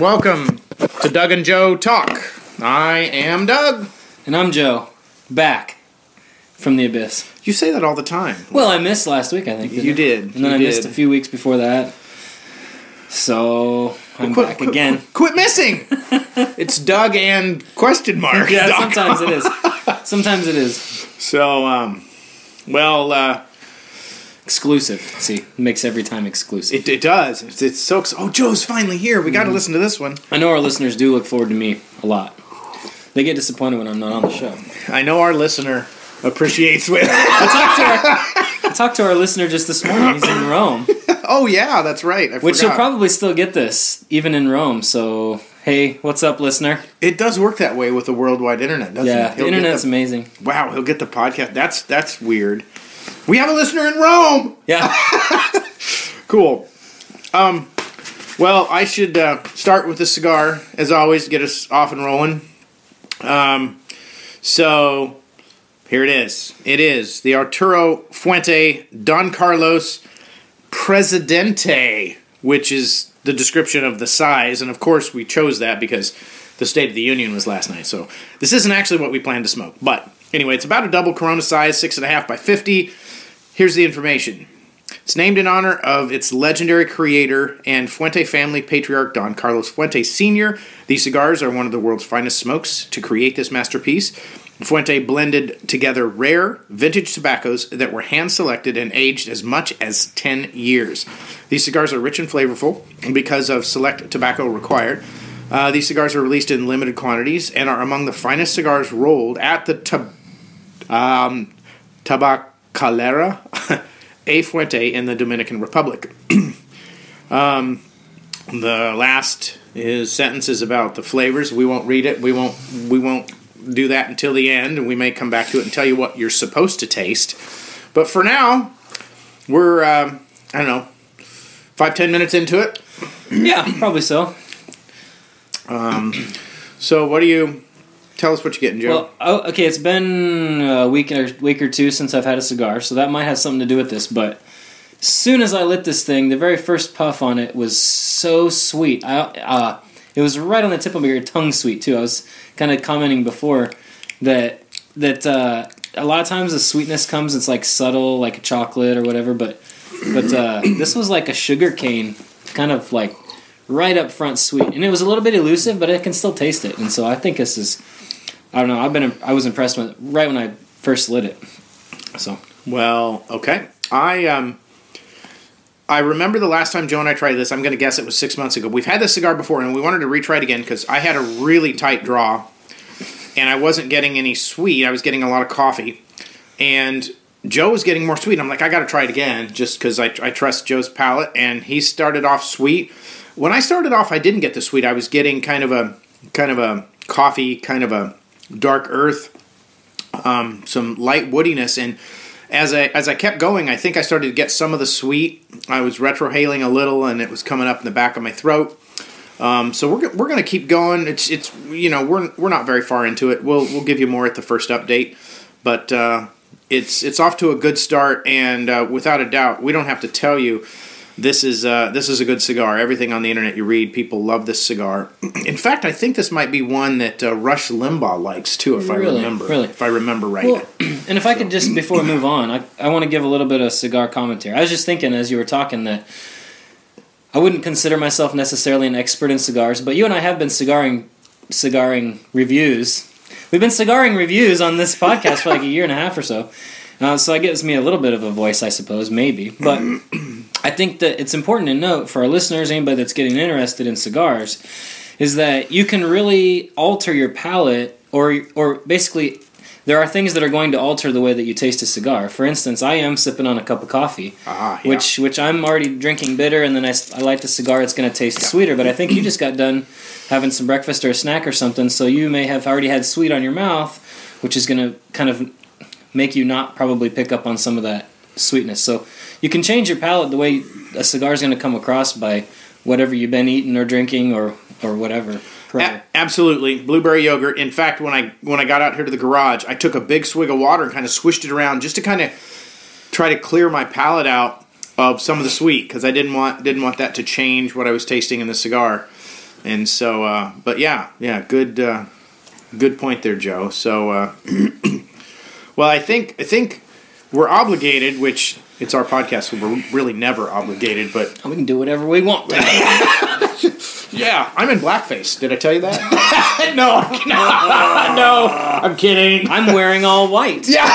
Welcome to Doug and Joe Talk. I am Doug. And I'm Joe, back from the abyss. You say that all the time. Well, I missed last week, I think. You I? did. And then You I missed a few weeks before that. So I'm Quit- back quit- again. Quit, quit missing. it's Doug and question mark. Yeah, sometimes it is. Sometimes it is So, um, well, uh, exclusive. See, makes every time exclusive. it, it does. It's, it's so. ex- Oh, Joe's finally here. We got Mm-hmm. to listen to this one. I know our listeners do look forward to me a lot. They get disappointed when I'm not on the show. I know our listener appreciates with. I talked to our, I talked to our listener just this morning. He's in Rome, oh yeah, that's right. I which he'll forgot. probably still get this even in Rome. So hey, what's up, listener? It does work that way with the worldwide internet, doesn't Yeah, it? the He'll get internet's the- amazing. Wow, he'll get the podcast. That's that's weird. We have a listener in Rome. Yeah. Cool. Um, well, I should uh, start with the cigar as always. To get us off and rolling. Um, so here it is. It is the Arturo Fuente Don Carlos Presidente, which is the description of the size, and of course we chose that because the State of the Union was last night. So this isn't actually what we planned to smoke, but anyway, it's about a double Corona size, six and a half by fifty. Here's the information. It's named in honor of its legendary creator and Fuente family patriarch Don Carlos Fuente Sr. These cigars are one of the world's finest smokes to create this masterpiece. Fuente blended together rare vintage tobaccos that were hand selected and aged as much as 10 years. These cigars are rich and flavorful because of select tobacco required. Uh, these cigars are released in limited quantities and are among the finest cigars rolled at the tab- um, Tabacalera A Fuente in the Dominican Republic. um, the last is sentence is about the flavors. We won't read it. We won't. We won't do that until the end, and we may come back to it and tell you what you're supposed to taste. But for now, we're um, I don't know five ten minutes into it. yeah, probably so. So what do you tell us what you're getting, Joe? Well, oh, okay, it's been a week or week or two since I've had a cigar, so that might have something to do with this. But as soon as I lit this thing, the very first puff on it was so sweet. I, uh, it was right on the tip of your tongue, sweet too. I was kind of commenting before that that uh, a lot of times the sweetness comes, it's like subtle, like a chocolate or whatever. But but uh, this was like a sugar cane, kind of like right up front sweet, and it was a little bit elusive, but I can still taste it. And so I think this is. I don't know. I've been I was impressed with right when I first lit it. So Well, okay. I um I remember the last time Joe and I tried this. I'm going to guess it was six months ago. We've had this cigar before, and we wanted to retry it again because I had a really tight draw, and I wasn't getting any sweet. I was getting a lot of coffee, and Joe was getting more sweet. I'm like, I got to try it again just because I, I trust Joe's palate, and he started off sweet. When I started off, I didn't get the sweet. I was getting kind of a kind of a coffee, kind of a dark earth, um, some light woodiness, and as I as I kept going, I think I started to get some of the sweet. I was retrohaling a little, and it was coming up in the back of my throat. Um, so we're we're gonna keep going. It's it's you know we're we're not very far into it. We'll we'll give you more at the first update, but uh, it's it's off to a good start, and uh, without a doubt, we don't have to tell you this is uh, this is a good cigar. Everything on the internet you read, people love this cigar. In fact, I think this might be one that uh, Rush Limbaugh likes too, if I remember. Really? If I remember right. Well, and if I could just before we move on, I, I want to give a little bit of cigar commentary. I was just thinking as you were talking that I wouldn't consider myself necessarily an expert in cigars, but you and I have been cigaring cigaring reviews. We've been cigaring reviews on this podcast for like a year and a half or so. Uh, so that gives me a little bit of a voice, I suppose, maybe. But I think that it's important to note for our listeners, anybody that's getting interested in cigars, is that you can really alter your palate, or or basically, there are things that are going to alter the way that you taste a cigar. For instance, I am sipping on a cup of coffee, Ah, yeah. which which I'm already drinking bitter, and then I, I light the cigar, it's going to taste sweeter. But I think you just got done having some breakfast or a snack or something, so you may have already had sweet on your mouth, which is going to kind of make you not probably pick up on some of that sweetness. So you can change your palate the way a cigar is going to come across by whatever you've been eating or drinking or or whatever. A- absolutely, blueberry yogurt. In fact, when I when I got out here to the garage, I took a big swig of water and kind of swished it around just to kind of try to clear my palate out of some of the sweet because I didn't want didn't want that to change what I was tasting in the cigar. And so, uh, but yeah, yeah, good, uh, good point there, Joe. So, uh, well, I think I think we're obligated, which it's our podcast, so we're really never obligated. But We can do whatever we want. yeah, I'm in blackface. Did I tell you that? no, no, no, I'm kidding. I'm wearing all white. Yeah,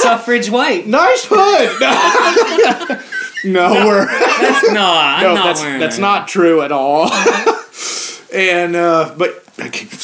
Suffrage white. nice hood. No, we're. That's, no, I'm no, not that's wearing that's that. not true at all. and uh, but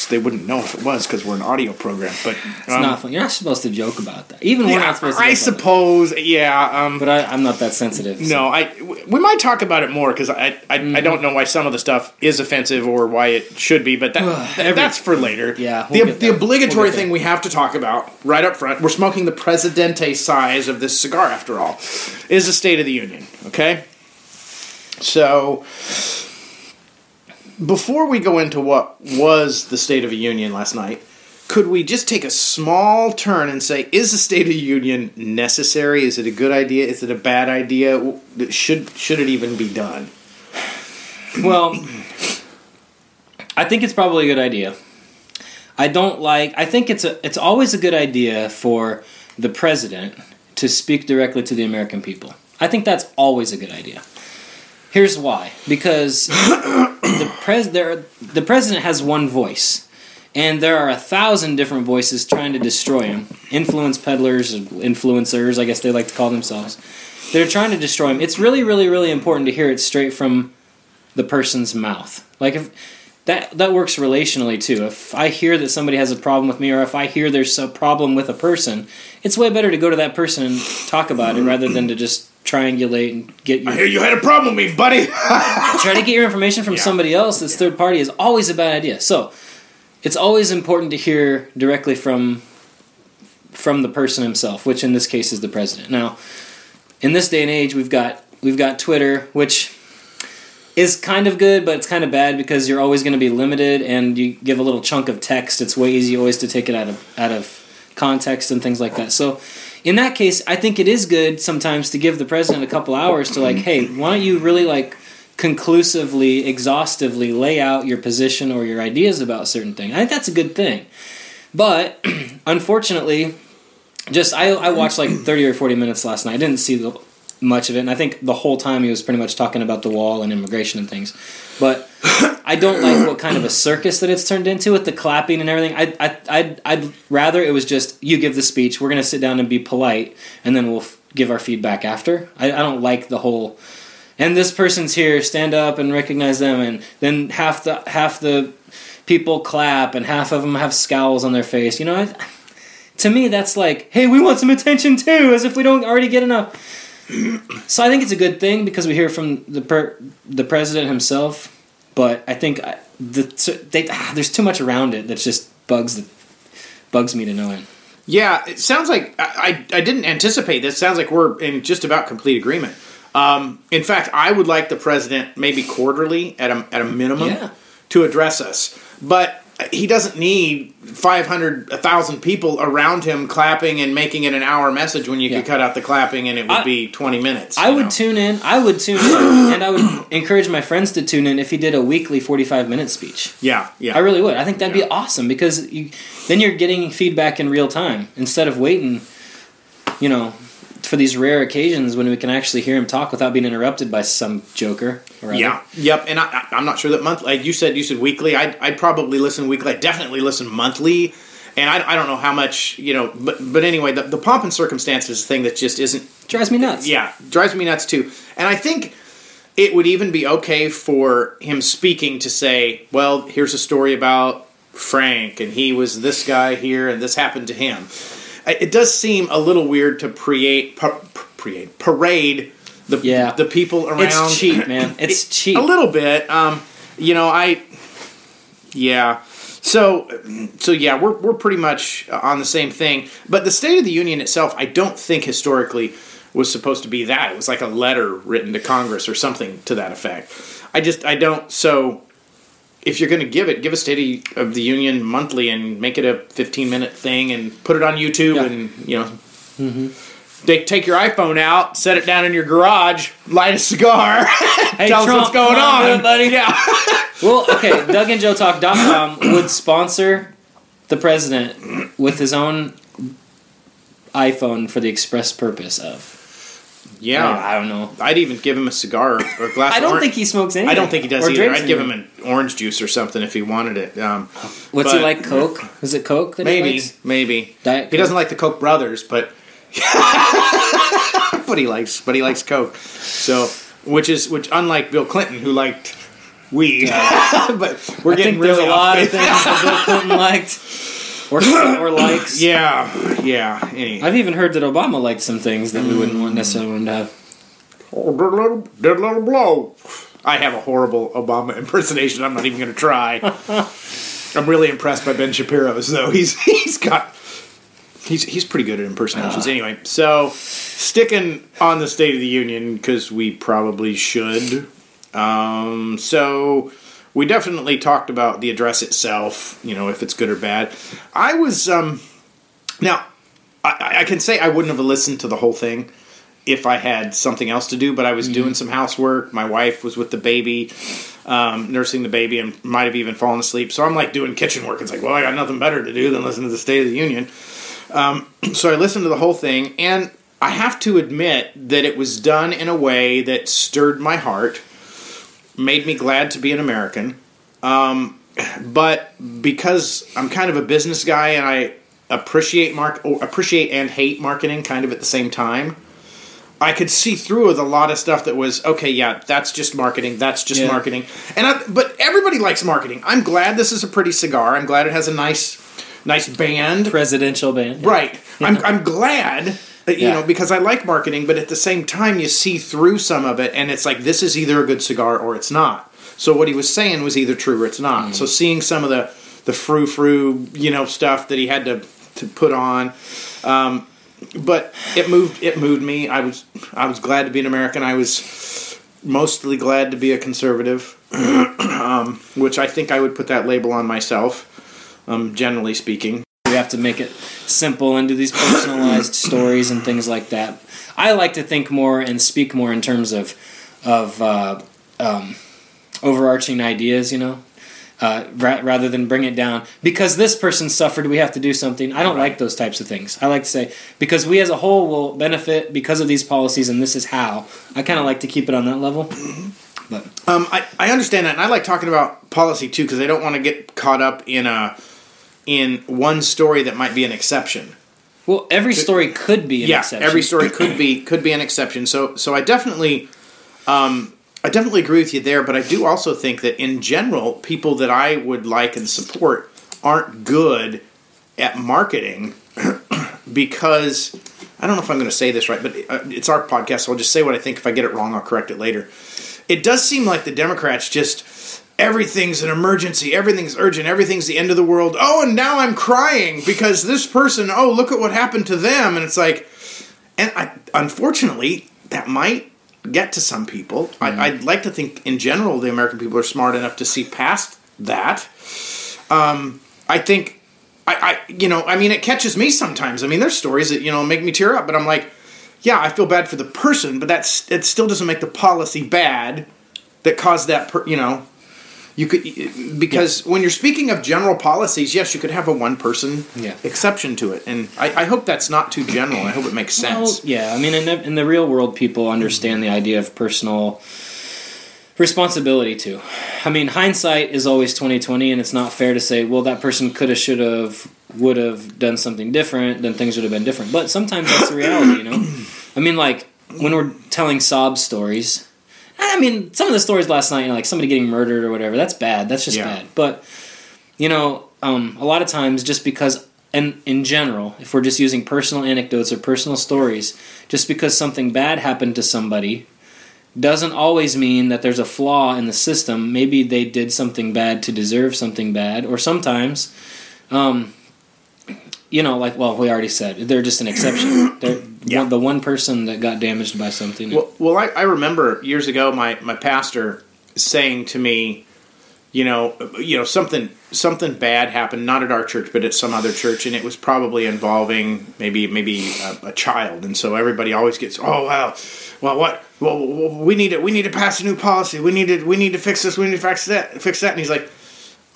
they wouldn't know if it was because we're an audio program. But It's not fun. You're not supposed to joke about that. Even we're not supposed to. I joke about suppose. Yeah. Um. But I, I'm not that sensitive. so- no, I we might talk about it more because I I, Mm-hmm. I don't know why some of the stuff is offensive or why it should be, but that, that's for later. Yeah, we'll the the obligatory We'll thing we have to talk about right up front. We're smoking the Presidente size of this cigar, after all, is the State of the Union. Okay, so before we go into what was the State of the Union last night. Could we just take a small turn and say, is the State of the Union necessary? Is it a good idea? Is it a bad idea? Should should it even be done? Well, I think it's probably a good idea. I don't like. I think it's a. It's always a good idea for the president to speak directly to the American people. I think that's always a good idea. Here's why: because the pres there, the president has one voice, and there are a thousand different voices trying to destroy him. Influence peddlers, influencers, I guess they like to call themselves. They're trying to destroy him. It's really, really, really important to hear it straight from the person's mouth. Like if that that works relationally too. If I hear that somebody has a problem with me, or if I hear there's a problem with a person, it's way better to go to that person and talk about it rather than to just triangulate and get your I hear you had a problem with me, buddy. try to get your information from Yeah. somebody else that's third party is always a bad idea. So it's always important to hear directly from from the person himself, which in this case is the president. Now, in this day and age, we've got we've got Twitter, which is kind of good, but it's kind of bad because you're always going to be limited, and you give a little chunk of text. It's way easy always to take it out of out of context and things like that. So, in that case, I think it is good sometimes to give the president a couple hours to like, hey, why don't you really like conclusively, exhaustively lay out your position or your ideas about certain thing? I think that's a good thing. But unfortunately, just I, I watched like 30 or 40 minutes last night. I didn't see the, much of it, and I think the whole time he was pretty much talking about the wall and immigration and things. But I don't like what kind of a circus that it's turned into with the clapping and everything. I, I, I'd, I'd rather it was just you give the speech, we're going to sit down and be polite, and then we'll f- give our feedback after. I, I don't like the whole. And this person's here, stand up and recognize them, and then half the half the people clap, and half of them have scowls on their face. You know, I, to me that's like, hey, we want some attention too, as if we don't already get enough. So I think it's a good thing because we hear from the per, the president himself. But I think I, the they, ah, there's too much around it that just bugs the, bugs me to no end. yeah, it sounds like I, I I didn't anticipate this. Sounds like we're in just about complete agreement. Um, in fact, I would like the president maybe quarterly at a at a minimum Yeah. to address us, but he doesn't need 500 1000 people around him clapping and making it an hour message when you Yeah. could cut out the clapping and it would I- be 20 minutes I would know? tune in. I would tune in, and I would encourage my friends to tune in if he did a weekly 45 minute speech. yeah yeah I really would. I think that'd Yeah. be awesome because you, then you're getting feedback in real time instead of waiting, you know, for these rare occasions when we can actually hear him talk without being interrupted by some joker. Yeah, yep. And I, I, I'm not sure that monthly. Like you said, you said weekly. I'd, I'd probably listen weekly. I'd definitely listen monthly. And I, I don't know how much you know, but but anyway, the, the pomp and circumstance is a thing that just isn't. drives me nuts. Yeah, drives me nuts too. And I think it would even be okay for him speaking to say, "Well, here's a story about Frank, and he was this guy here, and this happened to him." It does seem a little weird to create, pa- parade, parade the Yeah. the people around. It's cheap, man. It's It- cheap. A little bit. Um, you know, I. Yeah. So, so yeah, we're we're pretty much on the same thing. But the State of the Union itself, I don't think historically was supposed to be that. It was like a letter written to Congress or something to that effect. I just I don't. So, if you're going to give it, give a State of the Union monthly and make it a 15 minute thing and put it on YouTube Yeah. and you know. They take your iPhone out, set it down in your garage, light a cigar, tell Trump, us what's going on, on. buddy. Yeah. Well, okay, DougAndJoeTalk.com would sponsor the president with his own iPhone for the express purpose of. Yeah. I don't know. I'd even give him a cigar or a glass I don't orange. think he smokes anything. I don't think he does either. I'd give him an orange juice or something if he wanted it. Um, What's he like? Coke? Is it Coke that he maybe, maybe. Diet He doesn't like the Koch brothers, but but he likes but he likes Coke. So which is which unlike Bill Clinton who liked weed. but we're I getting think there's really a lot of things that Bill Clinton liked or, or likes. Yeah, yeah. Anyway. I've even heard that Obama liked some things that we wouldn't want necessarily want to have. Oh, dead little, dead little blow. I have a horrible Obama impersonation. I'm not even going to try. I'm really impressed by Ben Shapiro's though. He's he's got he's he's pretty good at impersonations. Anyway, so sticking on the State of the Union because we probably should. Um, so we definitely talked about the address itself. You know, if it's good or bad. I was um now I, I can say I wouldn't have listened to the whole thing if I had something else to do, but I was doing some housework. My wife was with the baby, um, nursing the baby, and might have even fallen asleep. So I'm like doing kitchen work. It's like, well, I got nothing better to do than listen to the State of the Union. Um, so I listened to the whole thing, and I have to admit that it was done in a way that stirred my heart, made me glad to be an American. Um, but because I'm kind of a business guy and I appreciate mark appreciate and hate marketing kind of at the same time. I could see through with a lot of stuff that was okay. Yeah, that's just marketing. That's just Yeah. marketing. And I, but everybody likes marketing. I'm glad this is a pretty cigar. I'm glad it has a nice, nice band. Presidential band. Right. I'm I'm glad that you Yeah. know because I like marketing, but at the same time you see through some of it, and it's like this is either a good cigar or it's not. So what he was saying was either true or it's not. So seeing some of the the frou frou you know stuff that he had to to put on. Um, but it moved it moved me. I was I was glad to be an American. I was mostly glad to be a conservative, um, which I think I would put that label on myself. Um, generally speaking, We have to make it simple and do these personalized stories and things like that. I like to think more and speak more in terms of of uh, um, overarching ideas, you know, uh, ra- rather than bring it down. Because this person suffered, we have to do something. I don't like those types of things. I like to say because we as a whole will benefit because of these policies, and this is how. I kind of like to keep it on that level. But Um, I, I understand that, and I like talking about policy too because I don't want to get caught up in a in one story that might be an exception. well, every story could be an yeah, exception. every story could be could be an exception. So so I definitely um, I definitely agree with you there, but I do also think that in general, people that I would like and support aren't good at marketing because I don't know if I'm going to say this right, but uh, it's our podcast, so I'll just say what I think. If I get it wrong, I'll correct it later. It does seem like the Democrats just everything's an emergency, everything's urgent, everything's the end of the world. Oh, and now I'm crying because this person. Oh, look at what happened to them, and it's like, and I, unfortunately, that might get to some people. I, I'd like to think, in general, the American people are smart enough to see past that. Um, I think, I, I, you know, I mean, it catches me sometimes. I mean, there's stories that you know make me tear up, but I'm like, yeah, I feel bad for the person, but that's it. Still doesn't make the policy bad that caused that. Per, you know, you could because when you're speaking of general policies, yes, you could have a one person Yeah. exception to it, and I, I hope that's not too general. I hope it makes Well, sense. yeah, I mean, in the, in the real world, people understand the idea of personal responsibility too. I mean, hindsight is always twenty twenty, and it's not fair to say, well, that person could have, should have, would have done something different, then things would have been different. But sometimes that's the reality, you know. I mean, like when we're telling sob stories. I mean, some of the stories last night, you know, like somebody getting murdered or whatever, that's bad. That's just Yeah. bad. But you know, um, a lot of times just because, and in general, if we're just using personal anecdotes or personal stories, just because something bad happened to somebody doesn't always mean that there's a flaw in the system. Maybe they did something bad to deserve something bad, or sometimes, um, you know, like well, we already said they're just an exception. They're Yeah. one, the one person that got damaged by something. Well, well I, I remember years ago my, my pastor saying to me, you know, you know something something bad happened, not at our church, but at some other church, and it was probably involving maybe maybe a, a child, and so everybody always gets, oh wow, well what, well we need to we need to pass a new policy, we need to we need to fix this, we need to fix that, fix that, and he's like.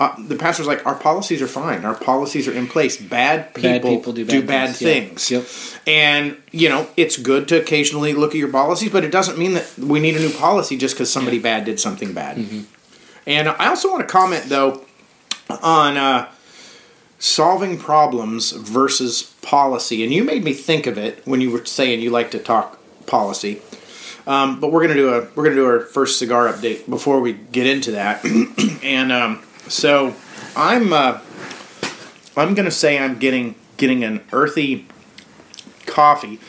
Uh, the pastor's like, our policies are fine. Our policies are in place. Bad people, Bad people do do bad bad, things. Yeah. things. And, you know, it's good to occasionally look at your policies, but it doesn't mean that we need a new policy just because somebody bad did something bad. Mm-hmm. And I also want to comment, though, on uh, solving problems versus policy. And you made me think of it when you were saying you like to talk policy. Um, but we're gonna do a we're gonna do our first cigar update before we get into that. and um, so I'm uh, I'm gonna say I'm getting getting an earthy coffee,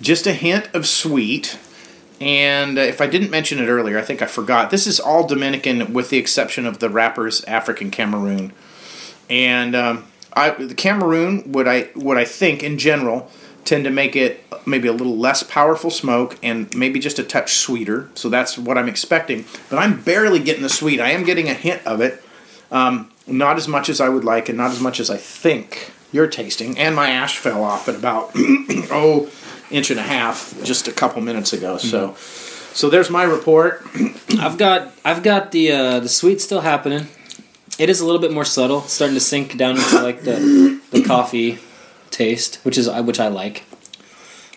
just a hint of sweet. And uh, if I didn't mention it earlier, I think I forgot. This is all Dominican, with the exception of the wrappers African Cameroon. And um, I, the Cameroon, what I what I think in general, tend to make it maybe a little less powerful smoke and maybe just a touch sweeter. So that's what I'm expecting. But I'm barely getting the sweet. I am getting a hint of it, um, not as much as I would like, and not as much as I think you're tasting. And my ash fell off at about oh inch and a half just a couple minutes ago. So. So there's my report. I've got I've got the uh, the sweet still happening. It is a little bit more subtle, it's starting to sink down into like the the coffee taste, which is which I like.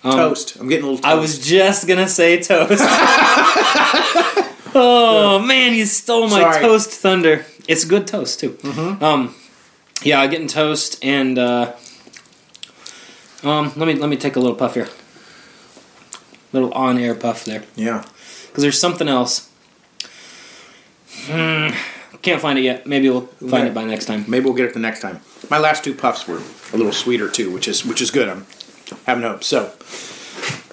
Um, toast. I'm getting a little. Toast. I was just gonna say toast. oh man, you stole my Sorry. toast thunder. It's good toast too. Um, yeah, getting toast and uh, um, let me let me take a little puff here. Little on air puff there yeah. because there's something else. Hmm, can't find it yet. Maybe we'll find it by next time. Maybe we'll get it the next time. My last two puffs were a little sweeter too, which is which is good. I'm having hope. So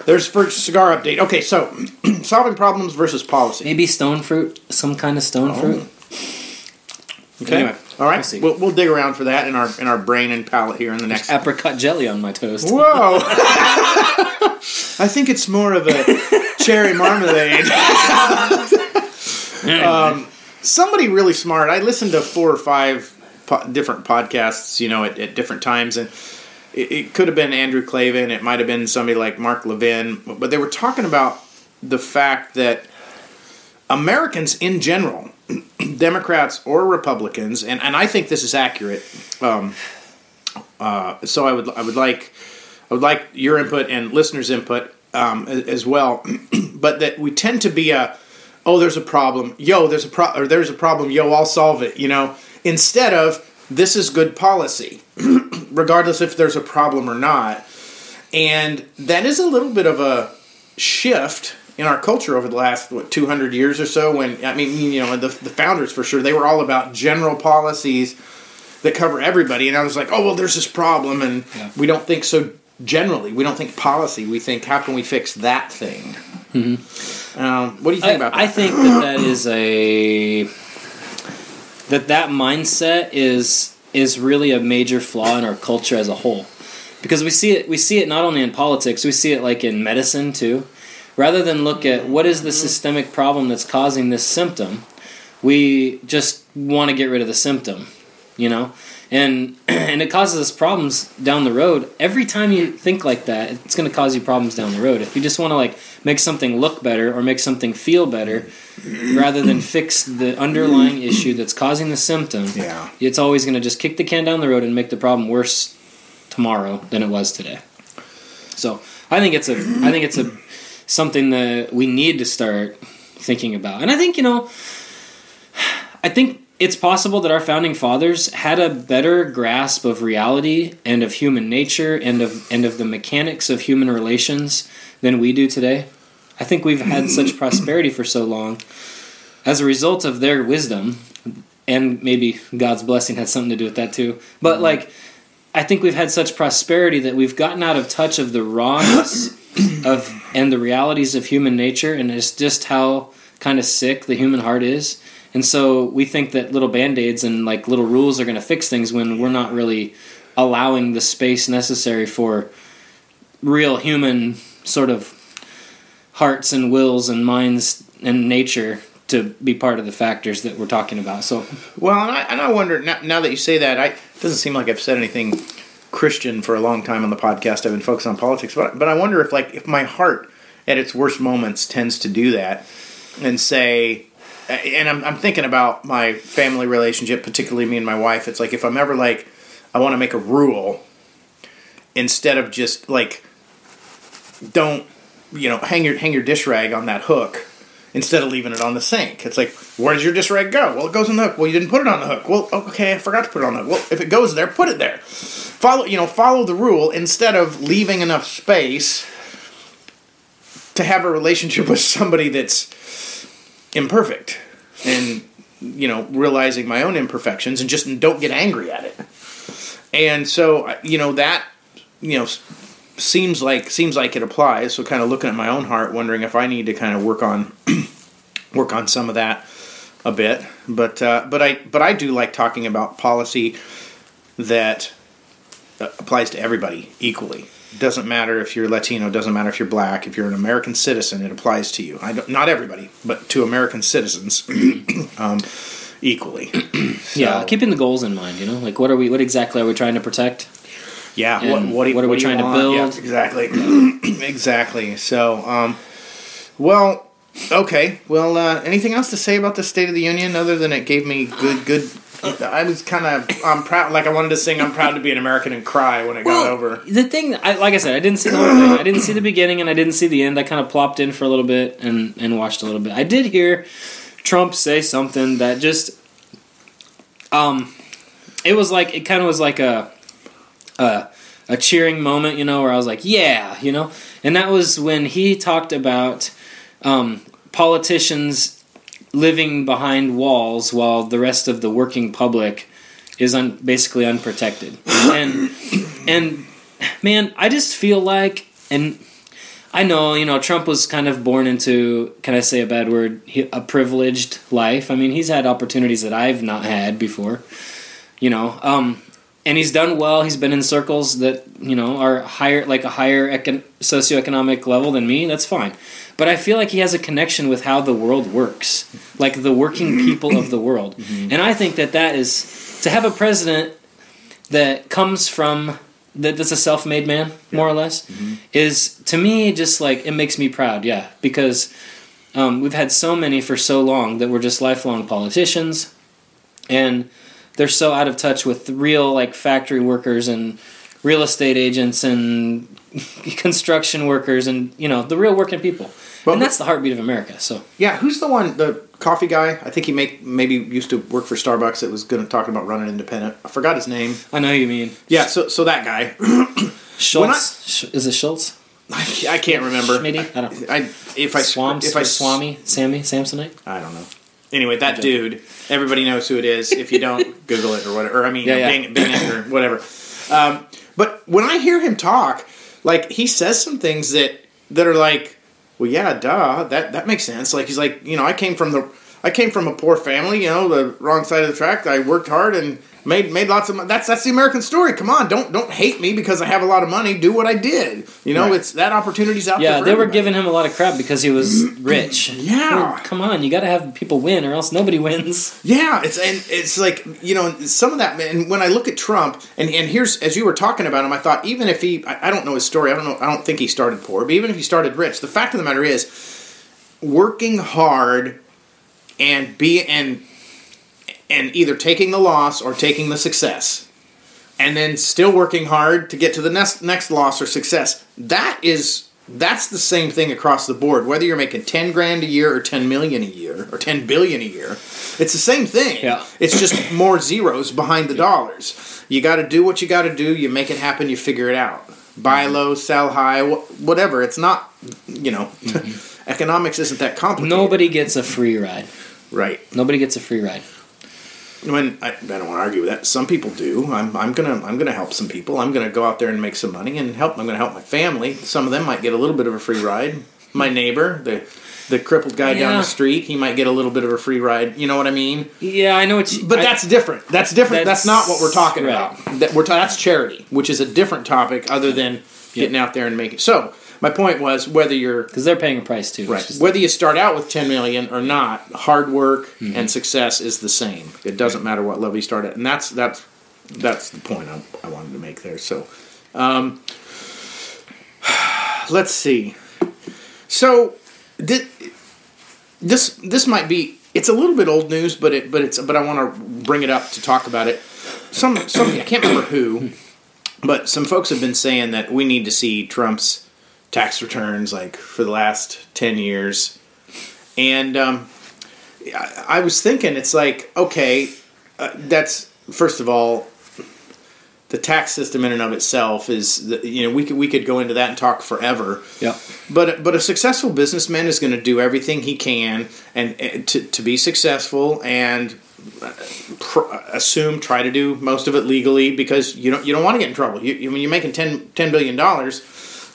there's first cigar update. Okay, so solving problems versus policy. Maybe stone fruit, some kind of stone fruit. Okay. Anyway, All right. we'll. We'll, we'll dig around for that in our in our brain and palate here in the next. Apricot jelly on my toast. Whoa! I think it's more of a cherry marmalade. um, somebody really smart. I listened to four or five po- different podcasts, you know, at, at different times, and it, it could have been Andrew Klavan. It might have been somebody like Mark Levin, but they were talking about the fact that Americans in general, Democrats or Republicans, and, and I think this is accurate. Um, uh, so I would I would like I would like your input and listeners' input um, as well. but that we tend to be a oh there's a problem yo there's a pro or there's a problem yo I'll solve it you know instead of this is good policy regardless if there's a problem or not. And that is a little bit of a shift in our culture over the last what 200 years or so when i mean you know the, the founders for sure they were all about general policies that cover everybody. And i was like oh well there's this problem and Yeah. we don't think so generally. We don't think policy. We think how can we fix that thing? Um, what do you think I, about that? I think that that is a that that mindset is is really a major flaw in our culture as a whole. Because we see it we see it not only in politics we see it like in medicine too. Rather than look at what is the systemic problem that's causing this symptom we just want to get rid of the symptom you know and and it causes us problems down the road. Every time you think like that it's going to cause you problems down the road. If you just want to like make something look better or make something feel better rather than fix the underlying issue that's causing the symptom Yeah. it's always going to just kick the can down the road and make the problem worse tomorrow than it was today. So i think it's a i think it's a something that we need to start thinking about. And i think you know I think it's possible that our founding fathers had a better grasp of reality and of human nature and of and of the mechanics of human relations than we do today. I think we've had such prosperity for so long as a result of their wisdom and maybe God's blessing had something to do with that too. But mm-hmm. like I think we've had such prosperity that we've gotten out of touch of the rawness of and the realities of human nature and it's just how kind of sick the human heart is. And so we think that little band-aids and like little rules are going to fix things when we're not really allowing the space necessary for real human sort of hearts and wills and minds and nature to be part of the factors that we're talking about. So Well, and I, and I wonder now, now that you say that, I it doesn't seem like I've said anything Christian for a long time on the podcast. I've been focused on politics, but but I wonder if like if my heart at its worst moments tends to do that and say, and I'm I'm thinking about my family relationship, particularly me and my wife. It's like if I'm ever like I want to make a rule instead of just like don't you know hang your hang your dish rag on that hook instead of leaving it on the sink. It's like, where does your dish rag go? Well, it goes on the hook. Well, you didn't put it on the hook. Well, okay, I forgot to put it on the hook. Well, if it goes there, put it there. Follow, you know, follow the rule instead of leaving enough space to have a relationship with somebody that's imperfect and you know realizing my own imperfections and just don't get angry at it. And so, you know, that you know seems like seems like it applies. So kind of looking at my own heart, wondering if I need to kind of work on work on some of that a bit. But uh, but I but I do like talking about policy that uh, applies to everybody equally. Doesn't matter if you're Latino. Doesn't matter if you're black. If you're an American citizen, it applies to you. I not everybody, but to American citizens um, equally. yeah, keeping the goals in mind. You know, like what are we? What exactly are we trying to protect? Yeah. What, what, you- what are we trying to build? Yeah, exactly. exactly. So, um, well, okay. Well, uh, anything else to say about the State of the Union other than it gave me good, good. I was kind of, I'm proud. Like I wanted to sing, "I'm proud to be an American" and cry when it got over. The thing, I, like I said, I didn't see the whole thing. I didn't see the beginning, and I didn't see the end. I kind of plopped in for a little bit and and watched a little bit. I did hear Trump say something that just, um, it was like it kind of was like a, a a cheering moment, you know, where I was like, yeah, you know, and that was when he talked about um, politicians living behind walls while the rest of the working public is un- basically unprotected. and and man, I just feel like and I know, you know, Trump was kind of born into, can I say a bad word, a privileged life. I mean, he's had opportunities that I've not had before, you know. Um, and he's done well. He's been in circles that, you know, are higher, like a higher econ- socioeconomic level than me. That's fine. But I feel like he has a connection with how the world works, like the working people of the world. And I think that that is, to have a president that comes from that that's a self-made man more or less is to me just like it makes me proud yeah. Because um, we've had so many for so long that were just lifelong politicians and they're so out of touch with real like factory workers and real estate agents and construction workers and you know the real working people Well, and that's the heartbeat of america so Yeah, who's the one? The coffee guy? I think he make maybe used to work for Starbucks. That was going to talking about running independent. I forgot his name. i know who you mean Yeah, so so that guy. schultz Sch- is it schultz I can't remember. Schmitty? I don't- I if I swams if I swami sammy samsonite I don't know. Anyway, that dude, everybody knows who it is. If you don't, Google it or whatever. Or I mean, Yeah, yeah. Bing, Bing it or whatever. Um, but when I hear him talk, like he says some things that that are like, well, yeah, duh, that that makes sense. Like he's like, you know, I came from the, I came from a poor family, you know, the wrong side of the track. I worked hard and made made lots of money. That's that's the American story. Come on, don't don't hate me because I have a lot of money. Do what I did. You know, Right. it's that opportunity's out there. Yeah, they were giving him a lot of crap because he was rich. Yeah. Well, come on, you got to have people win, or else nobody wins. Yeah, it's and it's like you know some of that. And when I look at Trump, and and here's as you were talking about him, I thought even if he, I, I don't know his story. I don't know. I don't think he started poor, but even if he started rich, the fact of the matter is, working hard and be and and either taking the loss or taking the success, and then still working hard to get to the next next loss or success. That is that's the same thing across the board. Whether you're making ten grand a year or ten million a year or ten billion a year, it's the same thing. Yeah. It's just more zeros behind the dollars. You got to do what you got to do. You make it happen. You figure it out. Buy mm-hmm. low, sell high, wh- whatever. It's not, you know, mm-hmm. economics isn't that complicated. Nobody gets a free ride. Right? Nobody gets a free ride. when I, I don't want to argue with that. Some people do. I'm, I'm gonna I'm gonna help some people. I'm gonna go out there and make some money and help. I'm gonna help my family. Some of them might get a little bit of a free ride. My neighbor, the the crippled guy down the street, he might get a little bit of a free ride. You know what I mean? Yeah, I know what you. But I- that's different. That's different. That's, That's- not what we're talking right. about. That we're ta- that's charity, which is a different topic other than getting out there and making. So, my point was whether you're because they're paying a price too. right whether you start out with 10 million or not, hard work and success is the same. It doesn't matter what level you start at, and that's that's that's the point I, I wanted to make there. So, um, let's see. So, thi- this this might be it's a little bit old news, but it but it's but I want to bring it up to talk about it. Some some I can't remember who, but some folks have been saying that we need to see Trump's tax returns like for the last ten years, and um, I, I was thinking it's like okay, uh, that's first of all. The tax system in and of itself is, the, you know, we could we could go into that and talk forever. Yep. But but a successful businessman is going to do everything he can and, and to to be successful and uh, pr- assume try to do most of it legally because you don't you don't want to get in trouble. You, you when you're making 10, 10 billion dollars,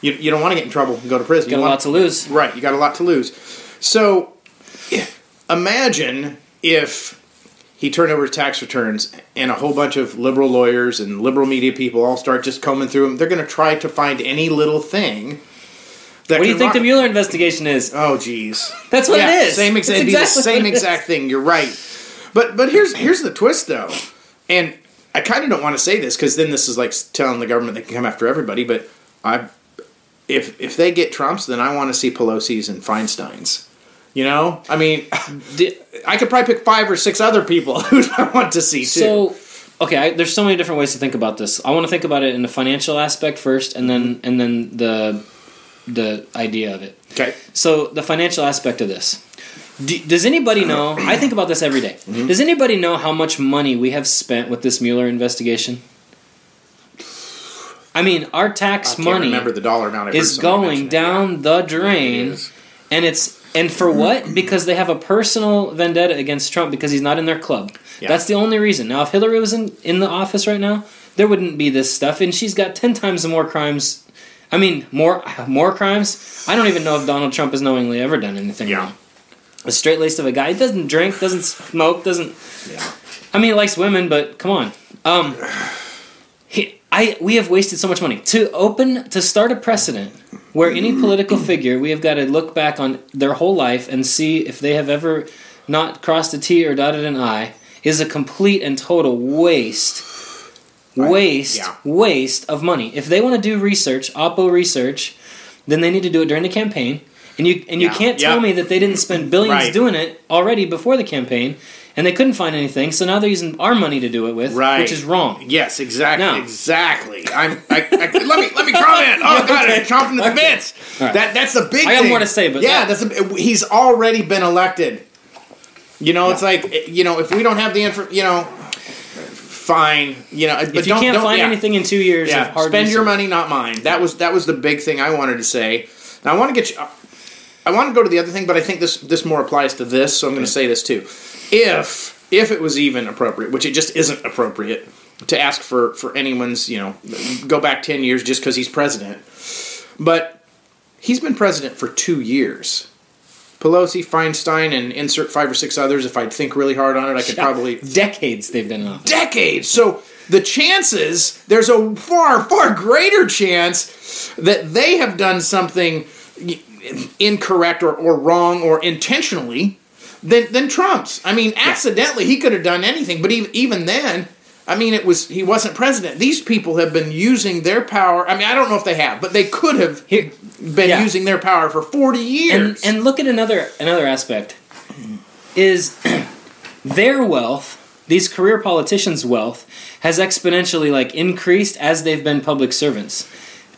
you, you don't want to get in trouble and go to prison. got a You lot want- to lose. Right, you got a lot to lose. So imagine if he turned over his tax returns and a whole bunch of liberal lawyers and liberal media people all start just combing through them. They're going to try to find any little thing. That What do you think the Mueller investigation is? Oh, geez. That's what yeah, it is. Same exact, exactly same what it is. exact thing. You're right. But but here's here's the twist though, and I kind of don't want to say this because then this is like telling the government they can come after everybody. But I, if if they get Trump's, then I want to see Pelosi's and Feinstein's. You know, I mean, I could probably pick five or six other people who I want to see too. So, okay, I, there's so many different ways to think about this. I want to think about it in the financial aspect first, and then and then the the idea of it. okay, So, the financial aspect of this. Do, does anybody know? I think about this every day. Mm-hmm. Does anybody know how much money we have spent with this Mueller investigation? I mean, our tax money remember the dollar amount. Is going down the drain, It and it's and for what? Because they have a personal vendetta against Trump because he's not in their club. Yeah. That's the only reason. Now, if Hillary was in in the office right now, there wouldn't be this stuff, and she's got ten times more crimes. I mean, more more crimes. I don't even know if Donald Trump has knowingly ever done anything Yeah. wrong. A straight laced of a guy. He doesn't drink, doesn't smoke, doesn't. Yeah. I mean, he likes women, but come on. Um, he, I we have wasted so much money to open to start a precedent where any political figure we have got to look back on their whole life and see if they have ever not crossed a T or dotted an I is a complete and total waste. Waste, Yeah. waste of money. If they want to do research, Oppo research, then they need to do it during the campaign. And you and you can't tell Yeah. me that they didn't spend billions Right. doing it already before the campaign, and they couldn't find anything. So now they're using our money to do it with, Right. which is wrong. Yes, exactly. No. Exactly. I'm. I, I, let me let me comment. Oh God, I'm chomping at the Okay. bits. Right. That that's the big. I thing. more to say, but yeah, that- that's a, he's already been elected. You know, it's like eh, you know, if we don't have the info, you know, fine. You know, eh, but If you don't, can't find yeah. anything in two years yeah, of hard spend your money, not mine. That was that was the big thing I wanted to say. Now I want to get you. I want to go to the other thing, but I think this this more applies to this, so I'm going to say this too. If if it was even appropriate, which it just isn't appropriate to ask for for anyone's, you know, go back ten years just because he's president, but he's been president for two years. Pelosi, Feinstein, and insert five or six others. If I'd think really hard on it, I could probably decades they've been in office. decades. So the chances, there's a far, far greater chance that they have done something incorrect or, or wrong or intentionally than, than Trump's. I mean, accidentally, he could have done anything, but even, even then, I mean, it was he wasn't president. These people have been using their power. I mean, I don't know if they have, but they could have Here, been yeah. using their power for 40 and years. and look at another another aspect is their wealth. These career politicians' wealth has exponentially like increased as they've been public servants.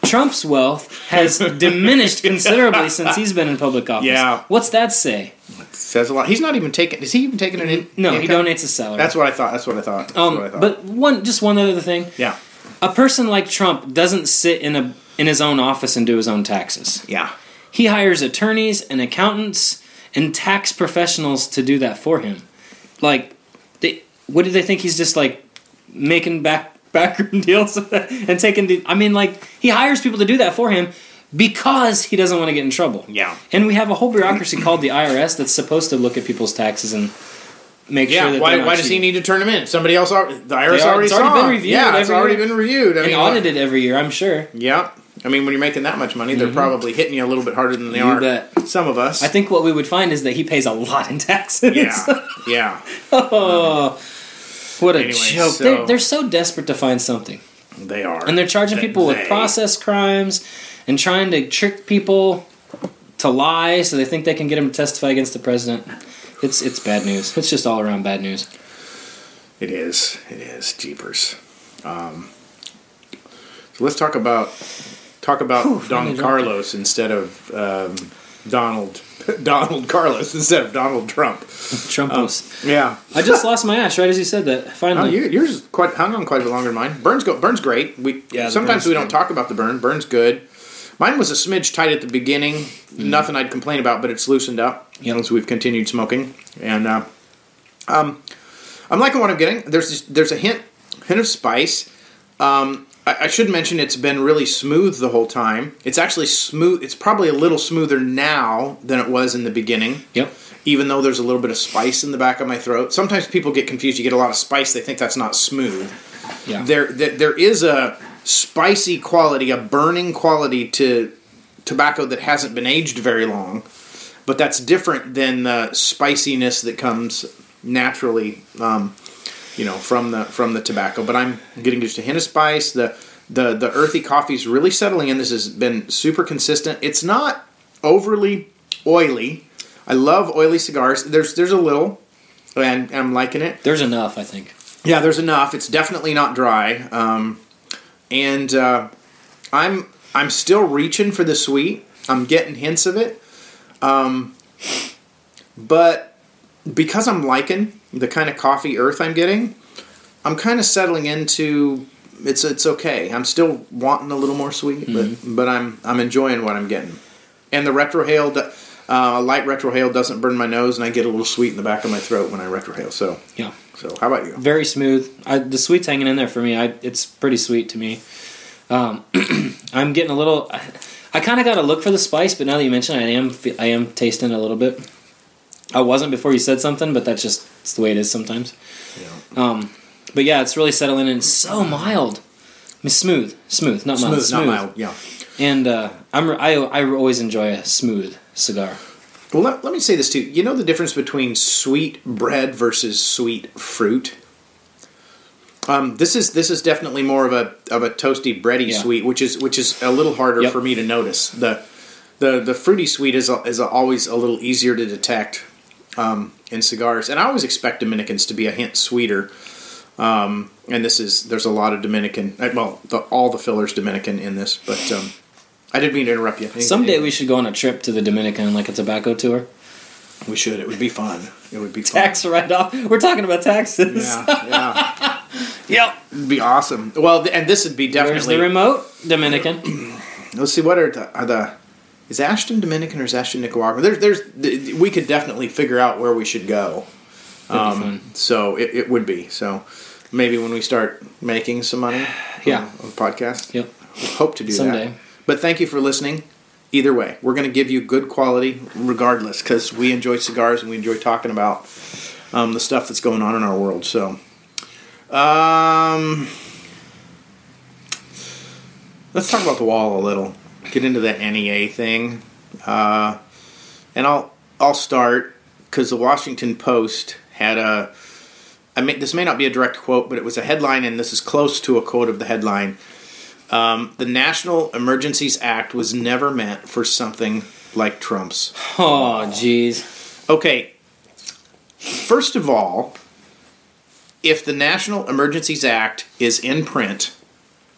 Trump's wealth has diminished considerably since he's been in public office. Yeah. What's that say? It Says a lot. He's not even taking. Is he even taking it in? No, he donates a salary. That's what I thought. That's what I thought. That's um, what I thought. but one just one other thing. yeah, A person like Trump doesn't sit in a in his own office and do his own taxes. yeah. He hires attorneys and accountants and tax professionals to do that for him. Like, they, what do they think he's just like making back backroom deals and taking? The, I mean, like he hires people to do that for him because he doesn't want to get in trouble. Yeah. And we have a whole bureaucracy called the IRS that's supposed to look at people's taxes and make sure that why, they're not why does he need to turn them in? Somebody else, already, the IRS They already it's already saw been reviewed Yeah, it's already year. been reviewed. I and mean, audited every year? I'm sure. Yep. I mean, when you're making that much money, they're probably hitting you a little bit harder than they Mm-hmm. You are bet. some of us. I think what we would find is that he pays a lot in taxes. yeah, yeah, oh, what a Anyway, joke! so- they're, they're so desperate to find something, they are, and they're charging They- people with they- process crimes and trying to trick people to lie so they think they can get them to testify against the president. It's it's bad news. It's just all around bad news. It is. It is. Jeepers. Um, so let's talk about talk about Whew, Don Carlos instead of um, Donald Donald Carlos instead of Donald Trump. Trumpos. Yeah. I just lost my ash right as you said that. Oh, Finally, you, yours quite hung on quite a bit longer than mine. Burns go. Burns great. We Yeah, sometimes we don't good. talk about the burn. Burns good. Mine was a smidge tight at the beginning. Mm-hmm. Nothing I'd complain about, but it's loosened up Yep. as we've continued smoking. And uh, um, I'm liking what I'm getting. There's this, there's a hint hint of spice. Um, I, I should mention it's been really smooth the whole time. It's actually smooth. It's probably a little smoother now than it was in the beginning yep. even though there's a little bit of spice in the back of my throat. Sometimes people get confused. You get a lot of spice, they think that's not smooth. Yeah. There, there, there is a spicy quality, a burning quality to tobacco that hasn't been aged very long, but that's different than the spiciness that comes naturally, um, you know, from the from the tobacco. But I'm getting just a hint of spice. The the the earthy coffee's really settling in. This has been super consistent. It's not overly oily. I love oily cigars. There's there's a little, and, and I'm liking it. There's enough, I think. Yeah, there's enough. It's definitely not dry, um, and uh, I'm I'm still reaching for the sweet. I'm getting hints of it, um, but because I'm liking the kind of coffee earth I'm getting, I'm kind of settling into it's it's okay. I'm still wanting a little more sweet, but but I'm I'm enjoying what I'm getting, and the retrohale. Uh, a light retrohale doesn't burn my nose, and I get a little sweet in the back of my throat when I retrohale. So, Yeah. so how about you? Very smooth. I, the sweet's hanging in there for me. I, it's pretty sweet to me. Um, I'm getting a little. I, I kind of got to look for the spice, but now that you mention, it, I am I am tasting it a little bit. I wasn't before you said something, but that's just it's the way it is sometimes. Um, but yeah, it's really settling in. So mild, I mean, smooth, smooth, not mild, Smooth, not mild. Yeah. And uh, I'm I I always enjoy a smooth cigar. Well, let, let me say this too. You know the difference between sweet bread versus sweet fruit. Um, this is this is definitely more of a of a toasty bready Yeah. sweet, which is which is a little harder Yep. for me to notice. the the The fruity sweet is a, is a, always a little easier to detect um, in cigars, and I always expect Dominicans to be a hint sweeter. Um, and this is there's a lot of Dominican. uh, Well, the, all the fillers Dominican in this, but um, I didn't mean to interrupt you. Someday we should go on a trip to the Dominican, like a tobacco tour. we should. It would be fun. It would be fun. Tax write off. We're talking about taxes. Yeah, yeah. Yep. It'd be awesome. Well, and this would be Where's definitely. the remote? Dominican. let's see what are the, are the is Ashton Dominican or is Ashton Nicaraguan? There's there's we could definitely figure out where we should go. Um, so it, it would be so. Maybe when we start making some money, Yeah. on, on the podcast. Yep. We hope to do Someday. that. But thank you for listening. Either way, we're going to give you good quality regardless because we enjoy cigars and we enjoy talking about um, the stuff that's going on in our world. So, um, let's talk about the wall a little. Get into that NEA thing, uh, and I'll I'll start because the Washington Post had a. I mean, this may not be a direct quote, but it was a headline, and this is close to a quote of the headline. Um, the National Emergencies Act was never meant for something like Trump's. Oh, jeez. Okay, first of all, if the National Emergencies Act is in print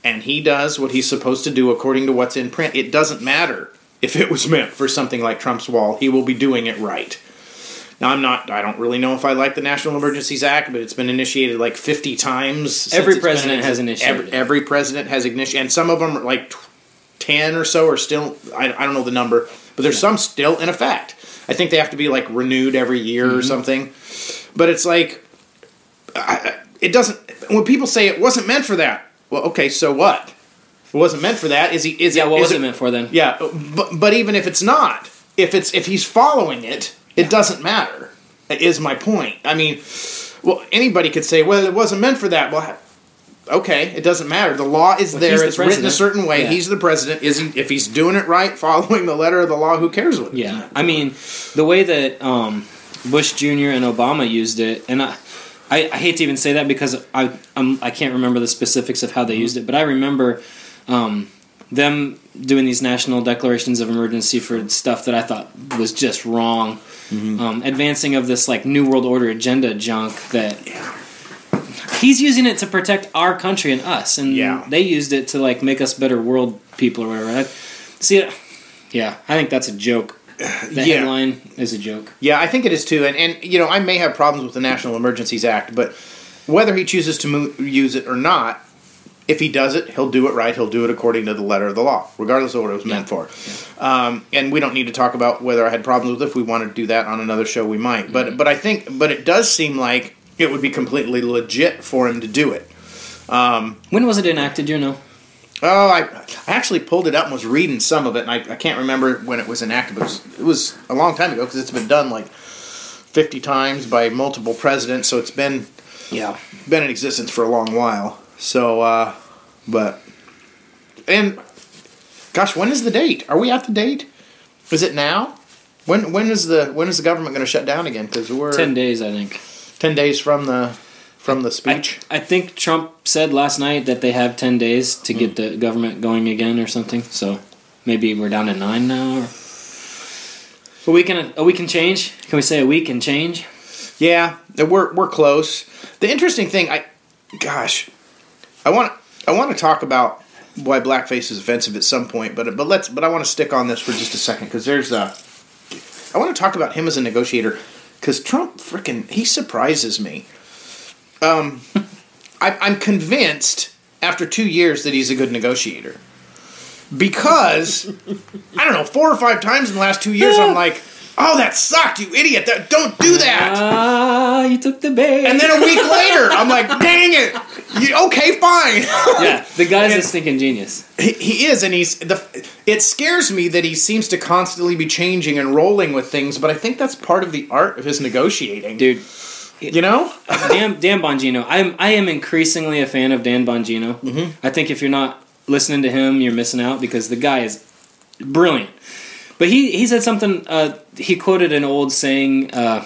and he does what he's supposed to do according to what's in print, it doesn't matter if it was meant for something like Trump's wall. He will be doing it right. Now, I'm not, I don't really know if I like the National Emergencies Act, but it's been initiated like 50 times. Every president has initiated Every, every president has initiated, and some of them are like 10 or so are still, I, I don't know the number, but there's some still in effect. I think they have to be like renewed every year Mm-hmm. or something. But it's like, I- it doesn't, when people say it wasn't meant for that, well, okay, so what? It wasn't meant for that. Is he? Is Yeah, it? what was it it meant for then? yeah, but but even if it's not, if it's if he's following it, it doesn't matter. Is my point. I mean, well, anybody could say, well, it wasn't meant for that. Well, okay, it doesn't matter. The law is Well, there. the It's written a certain way. Yeah. He's the president. Is he? If he's doing it right, following the letter of the law, who cares what? Yeah, I mean, the way that um, Bush Jr. and Obama used it, and I, I, I hate to even say that because I, I'm, I can't remember the specifics of how they used it, but I remember um, them doing these national declarations of emergency for stuff that I thought was just wrong, um, advancing of this like New World Order agenda junk that. He's using it to protect our country and us, and Yeah. they used it to like make us better world people or whatever. I, see, yeah, I think that's a joke. The Yeah. headline is a joke. Yeah, I think it is too. And, and you know, I may have problems with the National Emergencies Act, but whether he chooses to use it or not, if he does it, he'll do it right. He'll do it according to the letter of the law, regardless of what it was meant for. Um, and we don't need to talk about whether I had problems with it. If we want to do that on another show, we might. But but I think but it does seem like it would be completely legit for him to do it. When was it enacted? You know? Oh, I, I actually pulled it up and was reading some of it, and I, I can't remember when it was enacted, but it was, it was a long time ago because it's been done like 50 times by multiple presidents, so it's been Yeah. been in existence for a long while. So, uh, but, and, gosh, when is the date? Are we at the date? Is it now? When when is the when is the government going to shut down again? Because we're Ten days, I think. 10 days from the from the I, speech. I think Trump said last night that they have ten days to get hmm. the government going again or something. So maybe we're down to nine now. Or... A week and a, a week and change. Can we say a week and change? Yeah, we're we're close. The interesting thing, I, gosh, I want I want to talk about why blackface is offensive at some point, but but let's but I want to stick on this for just a second because there's a. I want to talk about him as a negotiator because Trump freaking he surprises me. Um, I, I'm convinced after two years that he's a good negotiator because I don't know four or five times in the last two years I'm like, oh that sucked, you idiot! That, don't do that. Ah, you took the bait. And then a week later, I'm like, dang it. You, okay, fine. yeah, the guy's a stinking genius. he, he is, and he's the. It scares me that he seems to constantly be changing and rolling with things, but I think that's part of the art of his negotiating. Dude, you know? Dan, Dan Bongino. I'm I am increasingly a fan of Dan Bongino. Mm-hmm. I think if you're not listening to him, you're missing out because the guy is brilliant. But he he said something. Uh, he quoted an old saying. Uh,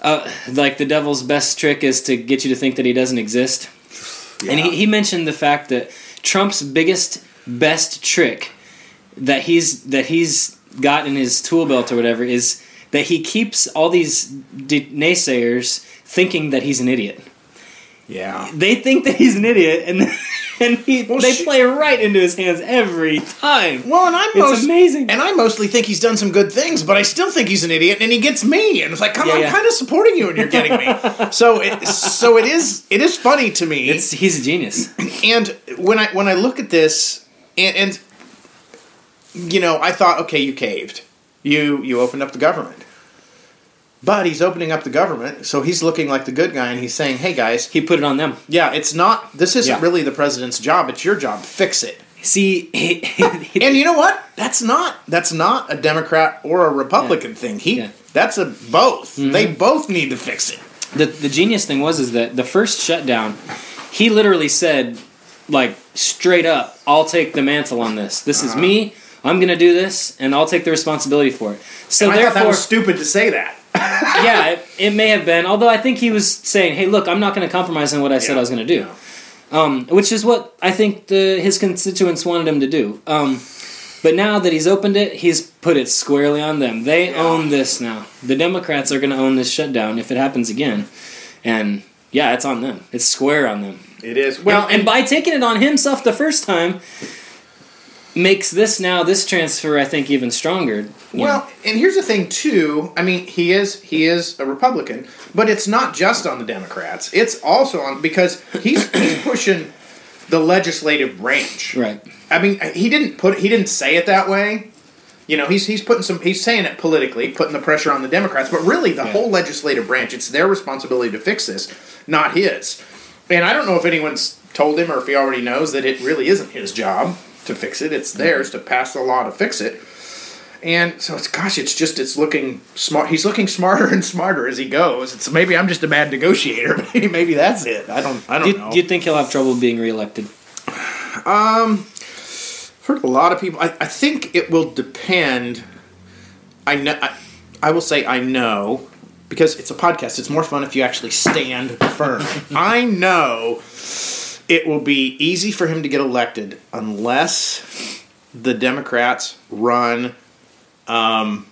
uh, like the devil's best trick is to get you to think that he doesn't exist. And he, he mentioned the fact that Trump's biggest best trick that he's that he's got in his tool belt or whatever is that he keeps all these d- naysayers thinking that he's an idiot. Yeah. They think that he's an idiot, and and he, Well, they sh- play right into his hands every time. Well, and I'm It's most, amazing. and I mostly think he's done some good things, but I still think he's an idiot, and he gets me, and it's like, come Yeah, on, yeah. I'm kind of supporting you, and you're getting me. so, it, so it is, it is funny to me. It's he's a genius. and when I when I look at this, and, and you know, I thought, okay, you caved, you you opened up the government, but he's opening up the government, so he's looking like the good guy, and he's saying, hey guys, He put it on them. yeah, it's not, this isn't Yeah. really the president's job, it's your job, fix it. See, And you know what? That's not that's not a Democrat or a Republican thing. He Yeah. Mm-hmm. that's a both. They both need to fix it. the the genius thing was is that the first shutdown, he literally said, like straight up, "I'll take the mantle on this. This Uh-huh. is me. I'm gonna do this, and I'll take the responsibility for it." So And I thought therefore, stupid to say that. yeah, it, it may have been. Although I think he was saying, "Hey, look, I'm not going to compromise on what I said I was going to do," um, which is what I think the his constituents wanted him to do. Um, but now that he's opened it, he's put it squarely on them. They own this now. The Democrats are going to own this shutdown if it happens again, and yeah, it's on them. It's square on them. It is. Well, Well, and, by taking it on himself the first time, makes this now this transfer I think even stronger. you know. Well, and here's the thing too. I mean, he is he is a Republican, but it's not just on the Democrats. It's also on because he's he's pushing the legislative branch. right. I mean, he didn't put he didn't say it that way. You know, he's he's putting some he's saying it politically, putting the pressure on the Democrats, but really the Yeah. whole legislative branch, it's their responsibility to fix this, not his. And I don't know if anyone's told him or if he already knows that it really isn't his job to fix it. It's theirs to pass the law to fix it. And so it's gosh, it's just it's looking smart. He's looking smarter and smarter as he goes. It's maybe I'm just a bad negotiator. Maybe maybe that's it. I don't I don't Do you, know. do you think he'll have trouble being reelected? Um, heard a lot of people. I, I think it will depend. I know. I, I will say I know because it's a podcast. It's more fun if you actually stand firm. I know it will be easy for him to get elected unless the Democrats run um,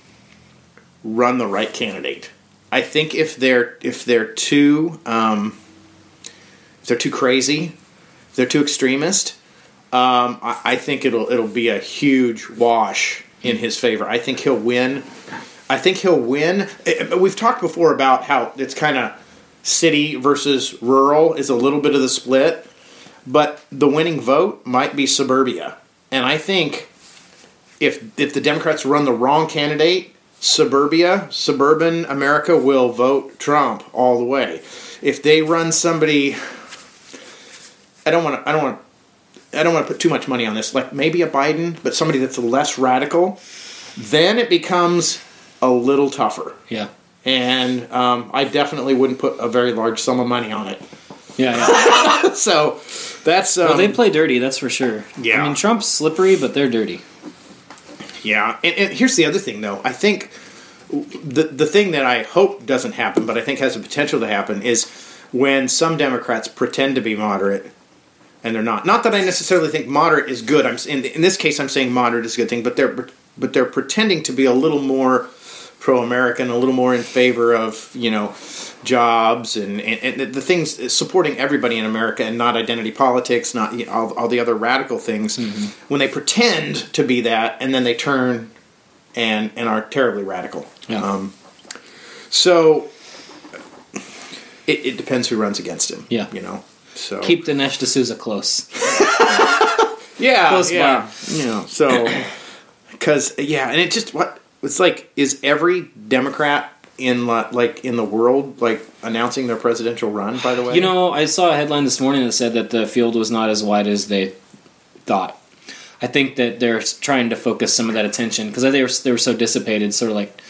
run the right candidate. I think if they're if they're too um, if they're too crazy, if they're too extremist, um, I, I think it'll it'll be a huge wash in his favor. I think he'll win. I think he'll win. Eh, eh, We've talked before about how it's kind of city versus rural is a little bit of the split, but the winning vote might be suburbia, and I think if if the Democrats run the wrong candidate, suburbia, suburban America will vote Trump all the way. If they run somebody, I don't want to. I don't want. I don't want to put too much money on this. Like maybe a Biden, but somebody that's less radical. Then it becomes a little tougher, Yeah. and um, I definitely wouldn't put a very large sum of money on it. Yeah, yeah. So that's um, well, they play dirty, that's for sure. Yeah. I mean, Trump's slippery, but they're dirty. Yeah, and, and here's the other thing, though. I think the the thing that I hope doesn't happen, but I think has the potential to happen, is when some Democrats pretend to be moderate and they're not. Not that I necessarily think moderate is good. I'm in, in this case, I'm saying moderate is a good thing, but they're but they're pretending to be a little more pro-American, a little more in favor of you know jobs and, and, and the things supporting everybody in America and not identity politics, not you know, all, all the other radical things. When they pretend to be that and then they turn and and are terribly radical. Yeah. Um, so it, it depends who runs against him. Yeah. you know. So Keep Dinesh D'Souza close. yeah, close yeah, you know. So because yeah, and it just what it's like is every Democrat in like in the world like announcing their presidential run. By the way, You know, I saw a headline this morning that said that the field was not as wide as they thought. I think that they're trying to focus some of that attention because they were they were so dissipated, sort of like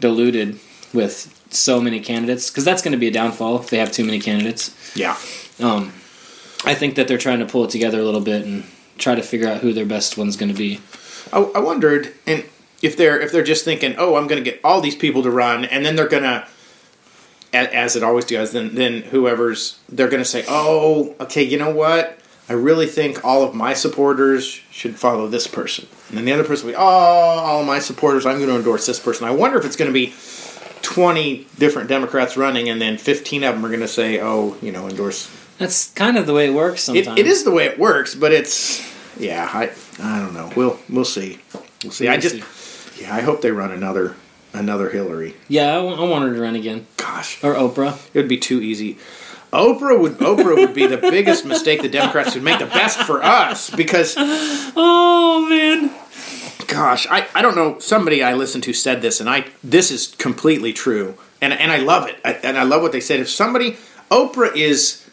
diluted with so many candidates. Because that's going to be a downfall if they have too many candidates. yeah. Um, I think that they're trying to pull it together a little bit and try to figure out who their best one's going to be. I, I wondered, and if they're if they're just thinking, oh, I'm going to get all these people to run, and then they're going to, as it always does, then then whoever's they're going to say, oh, okay, you know what? I really think all of my supporters should follow this person, and then the other person will be, oh, all of my supporters, I'm going to endorse this person. I wonder if it's going to be. 20 different Democrats running, and then 15 of them are going to say, oh, you know, endorse. That's kind of the way it works It, sometimes. it is the way it works, but it's, yeah, I, I don't know. We'll, we'll see. We'll see. I We'll just, see. Yeah, I hope they run another another Hillary. Yeah, I, I want her to run again. Gosh, Or Oprah. it would be too easy. Oprah would Oprah would be the biggest mistake the Democrats would make. The best for us because, Oh, man. gosh, I, I don't know. Somebody I listened to said this, and I this is completely true, and and I love it, I, and I love what they said. If somebody Oprah is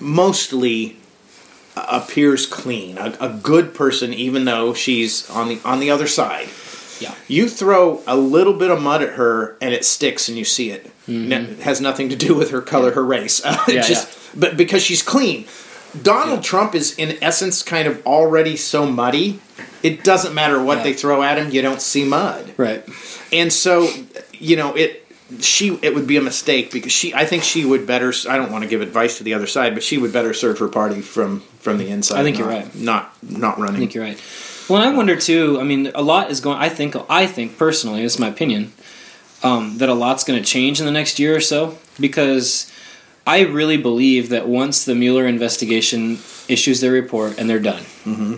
mostly appears clean, a, a good person, even though she's on the on the other side. Yeah. You throw a little bit of mud at her and it sticks and you see it. Ne- It has nothing to do with her color, her race. Uh, Yeah, just, But because she's clean. Donald Trump is, in essence, kind of already so muddy. It doesn't matter what Yeah. they throw at him, you don't see mud. Right. And so, you know, it. She it would be a mistake because she I think she would better I don't want to give advice to the other side but she would better serve her party from from the inside I think you're right. not not running I think you're right. Well, I wonder too. I mean, a lot is going. I think. I think personally, this is my opinion, um, that a lot's going to change in the next year or so because I really believe that once the Mueller investigation issues their report and they're done, mm-hmm.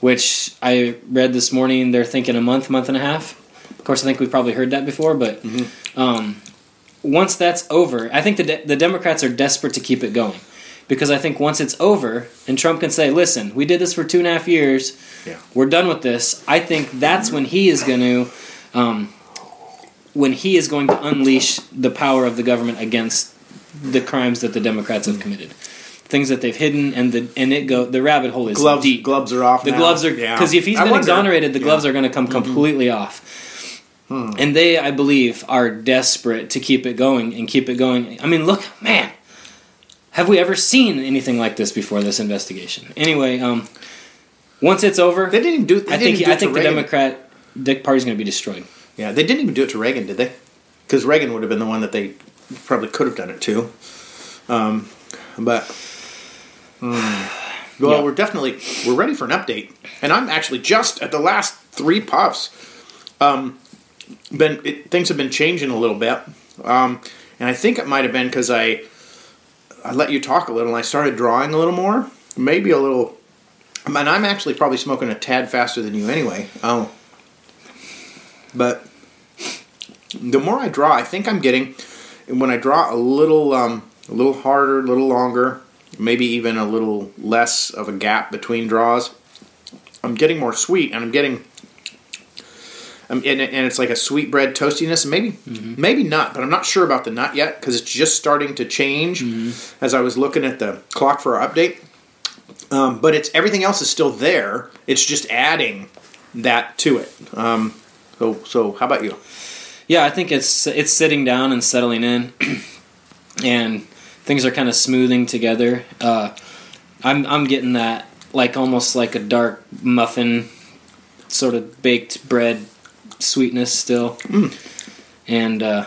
which I read this morning, they're thinking a month, month and a half. Of course, I think we've probably heard that before, but um, once that's over, I think the de- the Democrats are desperate to keep it going because I think once it's over and Trump can say, "Listen, we did this for two and a half years, Yeah. we're done with this." I think that's when he is going to, um, when he is going to unleash the power of the government against the crimes that the Democrats have committed. things that they've hidden, and the and it go the rabbit hole is gloves deep. gloves are off. The now. gloves are Yeah. because if he's been exonerated, the gloves Yeah. are going to come completely off. Hmm. And they, I believe, are desperate to keep it going and keep it going. I mean, look, man, have we ever seen anything like this before? This investigation. Anyway, um, once it's over, They didn't even do. They I think do I think the Reagan. Democrat Dick Party's going to be destroyed. Yeah, they didn't even do it to Reagan, did they? Because Reagan would have been the one that they probably could have done it to. Um, but hmm. well, Yeah. we're definitely we're ready for an update, and I'm actually just at the last three puffs. Um, been it, things have been changing a little bit, um, and I think it might have been because I I let you talk a little, and I started drawing a little more, maybe a little. And I'm actually probably smoking a tad faster than you anyway. Oh, but the more I draw, I think I'm getting when I draw a little um, a little harder, a little longer, maybe even a little less of a gap between draws. I'm getting more sweet, and I'm getting. Um, and, and it's like a sweet bread toastiness. Maybe, maybe nut, but I'm not sure about the nut yet because it's just starting to change. As I was looking at the clock for our update, um, but it's everything else is still there. It's just adding that to it. Um, so, so how about you? Yeah, I think it's it's sitting down and settling in, and things are kind of smoothing together. Uh, I'm I'm getting that like almost like a dark muffin, sort of baked bread sweetness still, and uh,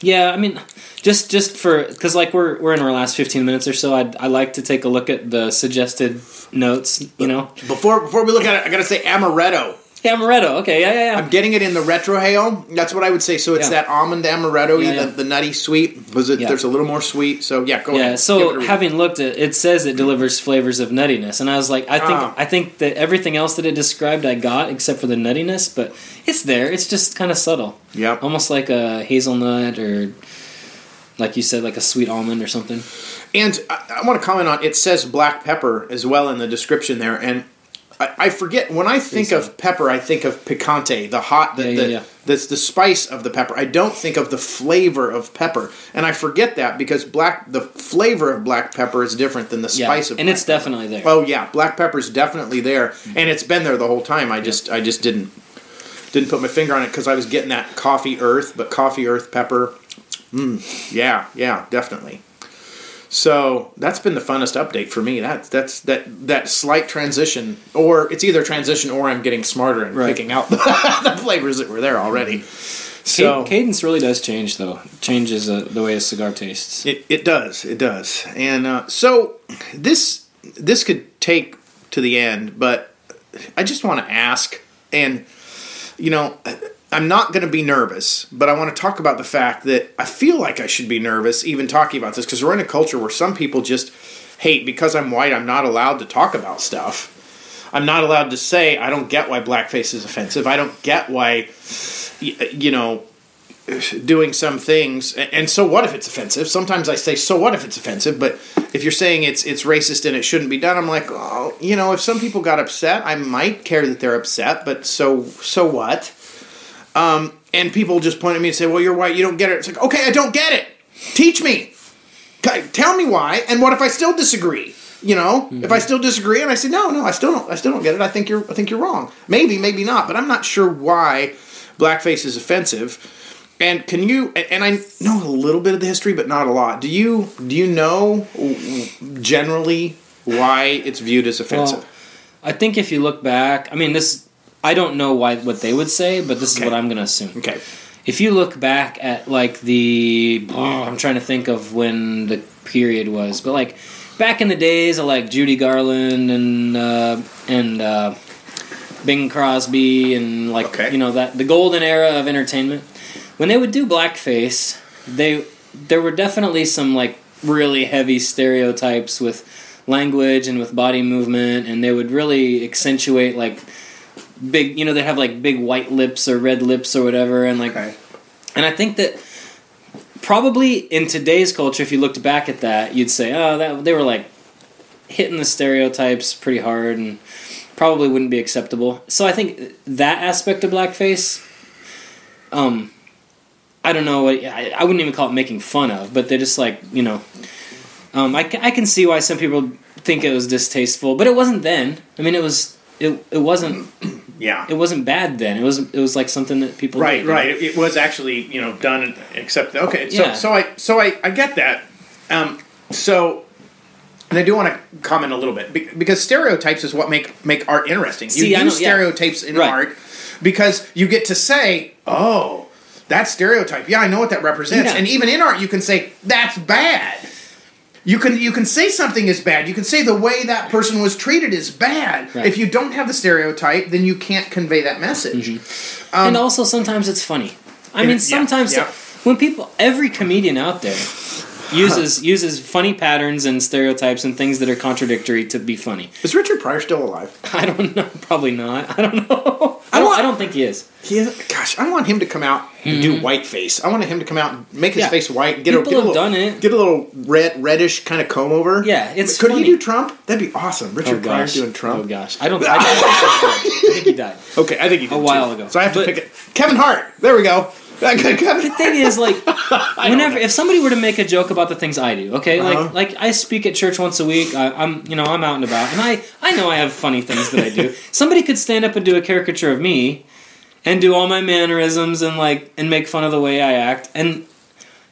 yeah, I mean. Just, just for because like we're we're in our last fifteen minutes or so, I I like to take a look at the suggested notes. You know, Before before we look at it, I gotta say amaretto. Amaretto. Okay, yeah, yeah, yeah. I'm getting it in the retrohale. That's what I would say. So it's Yeah. that almond amaretto, Yeah, yeah. The, the nutty sweet. Was it? There's a little more sweet. So yeah, go Yeah, ahead. So having looked at it says it delivers flavors of nuttiness, and I was like, I think Ah. I think that everything else that it described I got except for the nuttiness, but it's there. It's just kind of subtle, Yeah, almost like a hazelnut or, like you said, like a sweet almond or something. And I, I want to comment on it says black pepper as well in the description there, and I, I forget when I think of pepper, I think of picante, the hot, the, Yeah, yeah, the, yeah. that's the spice of the pepper. I don't think of the flavor of pepper, and I forget that because black, the flavor of black pepper is different than the spice of. and it's pepper. definitely there. Oh yeah, black pepper's definitely there, and it's been there the whole time. I just, I just didn't, didn't put my finger on it because I was getting that coffee earth, but coffee earth pepper. Mm, yeah, yeah, definitely. So that's been the funnest update for me. That's that's that that slight transition, or it's either transition or I'm getting smarter and Right. picking out the, the flavors that were there already. So cadence really does change, though. It changes uh, the way a cigar tastes. It, it does. It does. And uh, so this this could take to the end, but I just want to ask, and you know, I'm not going to be nervous, but I want to talk about the fact that I feel like I should be nervous even talking about this because we're in a culture where some people just hate because I'm white. I'm not allowed to talk about stuff. I'm not allowed to say I don't get why blackface is offensive. I don't get why, you know, doing some things and so what if it's offensive sometimes i say so what if it's offensive but if you're saying it's it's racist and it shouldn't be done i'm like oh you know if some people got upset i might care that they're upset but so so what um and people just point at me and say well you're white you don't get it it's like okay i don't get it teach me tell me why and what if i still disagree you know if i still disagree and i say no no i still don't i still don't get it i think you're i think you're wrong maybe maybe not but i'm not sure why blackface is offensive and can you? and- And I know a little bit of the history, but not a lot. Do you? Do you know generally why it's viewed as offensive? Well, I think if you look back, I mean, this I don't know why what they would say, but this Okay. is what I'm going to assume. okay. If you look back at like the, oh, I'm trying to think of when the period was, but like back in the days of like Judy Garland and uh, and uh, Bing Crosby and like Okay. you know that the golden era of entertainment, when they would do blackface, they there were definitely some like really heavy stereotypes with language and with body movement, and they would really accentuate like big you know they have like big white lips or red lips or whatever and like Okay. and i think that probably in today's culture if you looked back at that you'd say oh that they were like hitting the stereotypes pretty hard and probably wouldn't be acceptable so i think that aspect of blackface um i don't know what I, I wouldn't even call it making fun of but they're just like you know Um, I, I can see why some people think it was distasteful, but it wasn't then. I mean, it was it, it wasn't Yeah. it wasn't bad then. It was it was like something that people Right, did, right. It, it was actually, you know, done. Except, okay. So, Yeah. so I, so I, I get that. Um, so, and I do want to comment a little bit because stereotypes is what make make art interesting. You See, I use don't- yeah. stereotypes in Right. art because you get to say, "Oh, that stereotype. Yeah, I know what that represents." Yeah. And even in art, you can say, "That's bad." You can you can say something is bad. You can say the way that person was treated is bad. Right. If you don't have the stereotype, then you can't convey that message. Mm-hmm. Um, and also sometimes it's funny. I mean, it- yeah, sometimes yeah. when people, every comedian out there uses uses funny patterns and stereotypes and things that are contradictory to be funny. Is Richard Pryor still alive? I don't know. Probably not. I don't know. I don't. want- I don't think he is. He is, gosh, I want him to come out and do white face. I want him to come out and make his Mm-hmm. Yeah. face white. Get a, People get a little, done it. Get a little red, reddish kind of comb over. Yeah, it's Could funny. he do Trump? That'd be awesome. Richard Oh Pryor doing Trump. Oh gosh. I don't. I, don't think he died. I think he died. Okay, I think he did A while too. ago. So I have to But- pick it. Kevin Hart. There we go. The thing is, like, whenever if somebody were to make a joke about the things I do, okay, Uh-huh. like like I speak at church once a week. I, I'm you know I'm out and about, and I I know I have funny things that I do. somebody could stand up and do a caricature of me, and do all my mannerisms and like and make fun of the way I act, and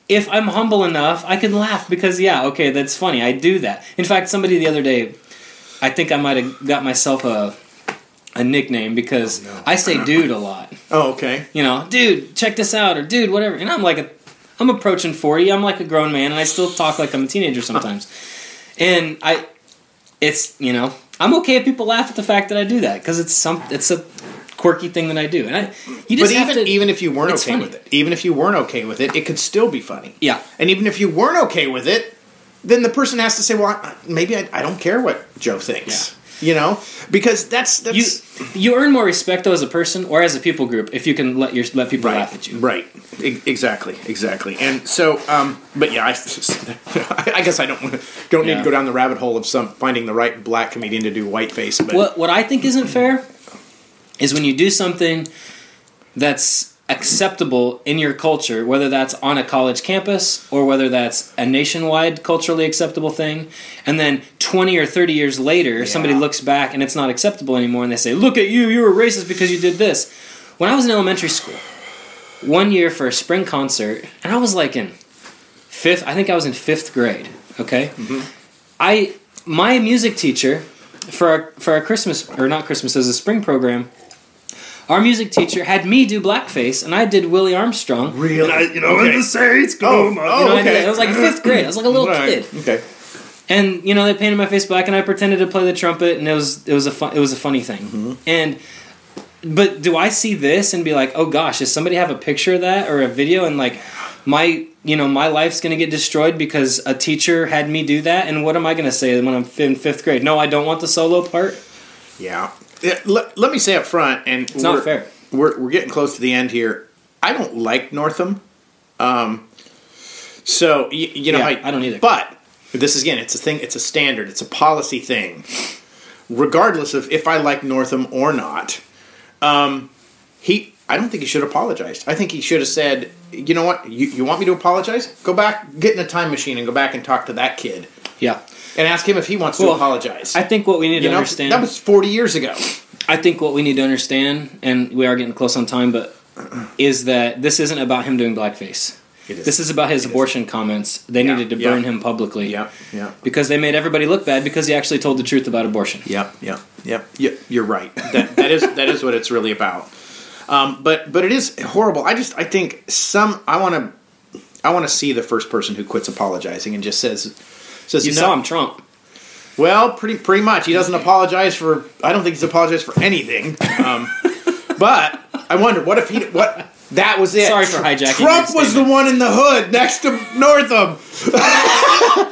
if I'm humble enough, I can laugh because yeah, okay, that's funny. I do that. In fact, somebody the other day, I think I might have got myself a a nickname because Oh, no. I say dude a lot Oh, okay. you know, dude, check this out, or dude, whatever. And I'm like a, I'm approaching forty. I'm like a grown man, and I still talk like I'm a teenager sometimes. and I, it's you know, I'm okay if people laugh at the fact that I do that because it's some, it's a quirky thing that I do, and I, you But just have even to, even if you weren't okay funny. with it, even if you weren't okay with it, it could still be funny. yeah, And even if you weren't okay with it, then the person has to say, "Well, I, maybe I, I don't care what Joe thinks." You know, because that's that's you you earn more respect though as a person or as a people group if you can let your let people laugh at you. Right. E- exactly. Exactly. And so, um, but yeah, I, I guess I don't wanna, don't need Yeah. to go down the rabbit hole of some finding the right black comedian to do whiteface. But What what I think isn't fair is when you do something that's acceptable in your culture, whether that's on a college campus or whether that's a nationwide culturally acceptable thing, and then 20 or 30 years later somebody looks back and it's not acceptable anymore and they say, "Look at you, you were racist because you did this." When I was in elementary school, one year for a spring concert, and I was like in 5th, I think I was in 5th grade, okay? Mm-hmm. I my music teacher for our, for our Christmas or not Christmas as a spring program. Our music teacher had me do blackface, and I did Willie Armstrong. really, And I, you know, okay. in the States, go, Oh, my- oh, You know, I, okay. did, I was like fifth grade. I was like a little Right. kid, Okay. and you know they painted my face black, and I pretended to play the trumpet, and it was it was a fun, it was a funny thing. Mm-hmm. And but do I see this and be like, oh gosh, does somebody have a picture of that or a video, and like my you know my life's gonna get destroyed because a teacher had me do that, and what am I gonna say when I'm in fifth grade? No, I don't want the solo part. Yeah. Yeah, Let, let me say up front, and It's not fair. We're we're getting close to the end here. I don't like Northam. Um. So you, you know, Yeah, I don't either. But this is again, it's a thing. It's a standard. It's a policy thing. Regardless of if I like Northam or not, um, he. I don't think he should have apologized. I think he should have said, "You know what? You, you want me to apologize? Go back, get in a time machine, and go back and talk to that kid, Yeah, and ask him if he wants to apologize." I think what we need you to know, understand. that was forty years ago. I think what we need to understand, and we are getting close on time, but is that this isn't about him doing blackface. It is. This is about his It is. abortion comments. They Yeah, needed to yeah. burn him publicly. Yeah, yeah. Because they made everybody look bad because he actually told the truth about abortion. Yeah, yeah, yeah. yep. You're right. That that is that is what it's really about. Um, but but it is horrible. I just I think some I want to I want to see the first person who quits apologizing and just says says You no. saw him Trump. Well, pretty pretty much. He doesn't apologize for. I don't think he's apologized for anything. Um, but I wonder what if he what that was it. Sorry for hijacking Trump was the one in the hood next to Northam.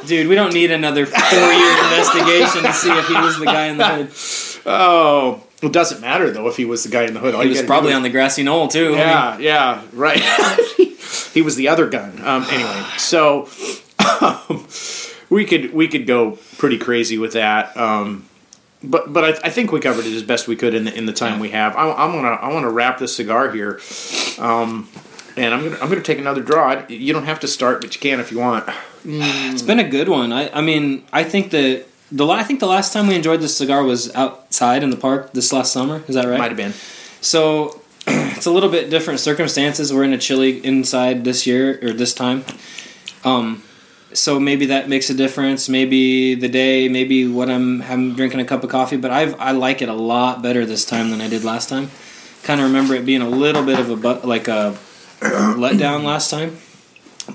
Dude, we don't need another four year investigation to see if he was the guy in the hood. Oh, it doesn't matter though if he was the guy in the hood. All He was probably on the grassy knoll too. I mean, Yeah, yeah, right. he was the other gun. Um, anyway, so um, we could we could go pretty crazy with that. Um, but but I, I think we covered it as best we could in the in the time we have. I, want to I want to wrap this cigar here. Um, and I'm gonna I'm gonna take another draw. You don't have to start, but you can if you want. It's been a good one. I, I mean, I think that the la- I think the last time we enjoyed this cigar was outside in the park this last summer. Is that right? Might have been. So it's a little bit different circumstances. We're in a chilly inside this year or this time. Um, so maybe that makes a difference. Maybe the day, maybe what I'm I'm drinking a cup of coffee. But I've I like it a lot better this time than I did last time. Kind of remember it being a little bit of a but like a letdown last time.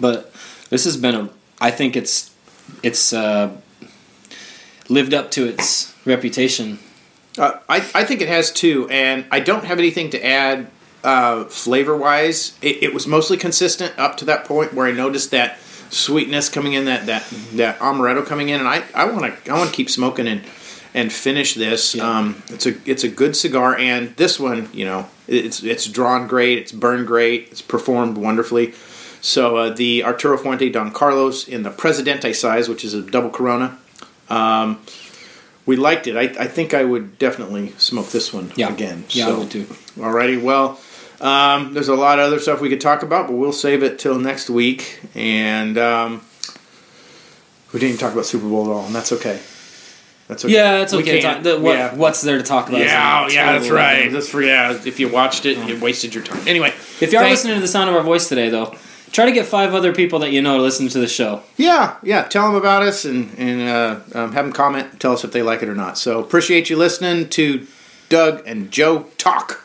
But this has been a. I think it's it's uh, lived up to its reputation. Uh, I I think it has too, and I don't have anything to add uh, flavor wise. It, it was mostly consistent up to that point where I noticed that sweetness coming in, that that that amaretto coming in, and I I want to I want to keep smoking and and finish this. Yeah. Um, it's a it's a good cigar, and this one, you know, it's it's drawn great, it's burned great, it's performed wonderfully. So uh, the Arturo Fuente Don Carlos in the Presidente size, which is a double Corona. Um, we liked it. I, I think I would definitely smoke this one Yeah. again. Yeah, so. I would too. Alrighty, well, um, there's a lot of other stuff we could talk about, but we'll save it till next week. And um, we didn't even talk about Super Bowl at all, and that's okay. That's okay. Yeah, it's We okay. Talk, the, what, yeah. What's there to talk about? Yeah, It's yeah, that's right. That's for yeah. If you watched it, you wasted your time. Anyway, If you are listening to the sound of our voice today, though, try to get five other people that you know to listen to the show. yeah, yeah, tell them about us and and uh, um, have them comment. Tell us if they like it or not. So appreciate you listening to Doug and Joe talk.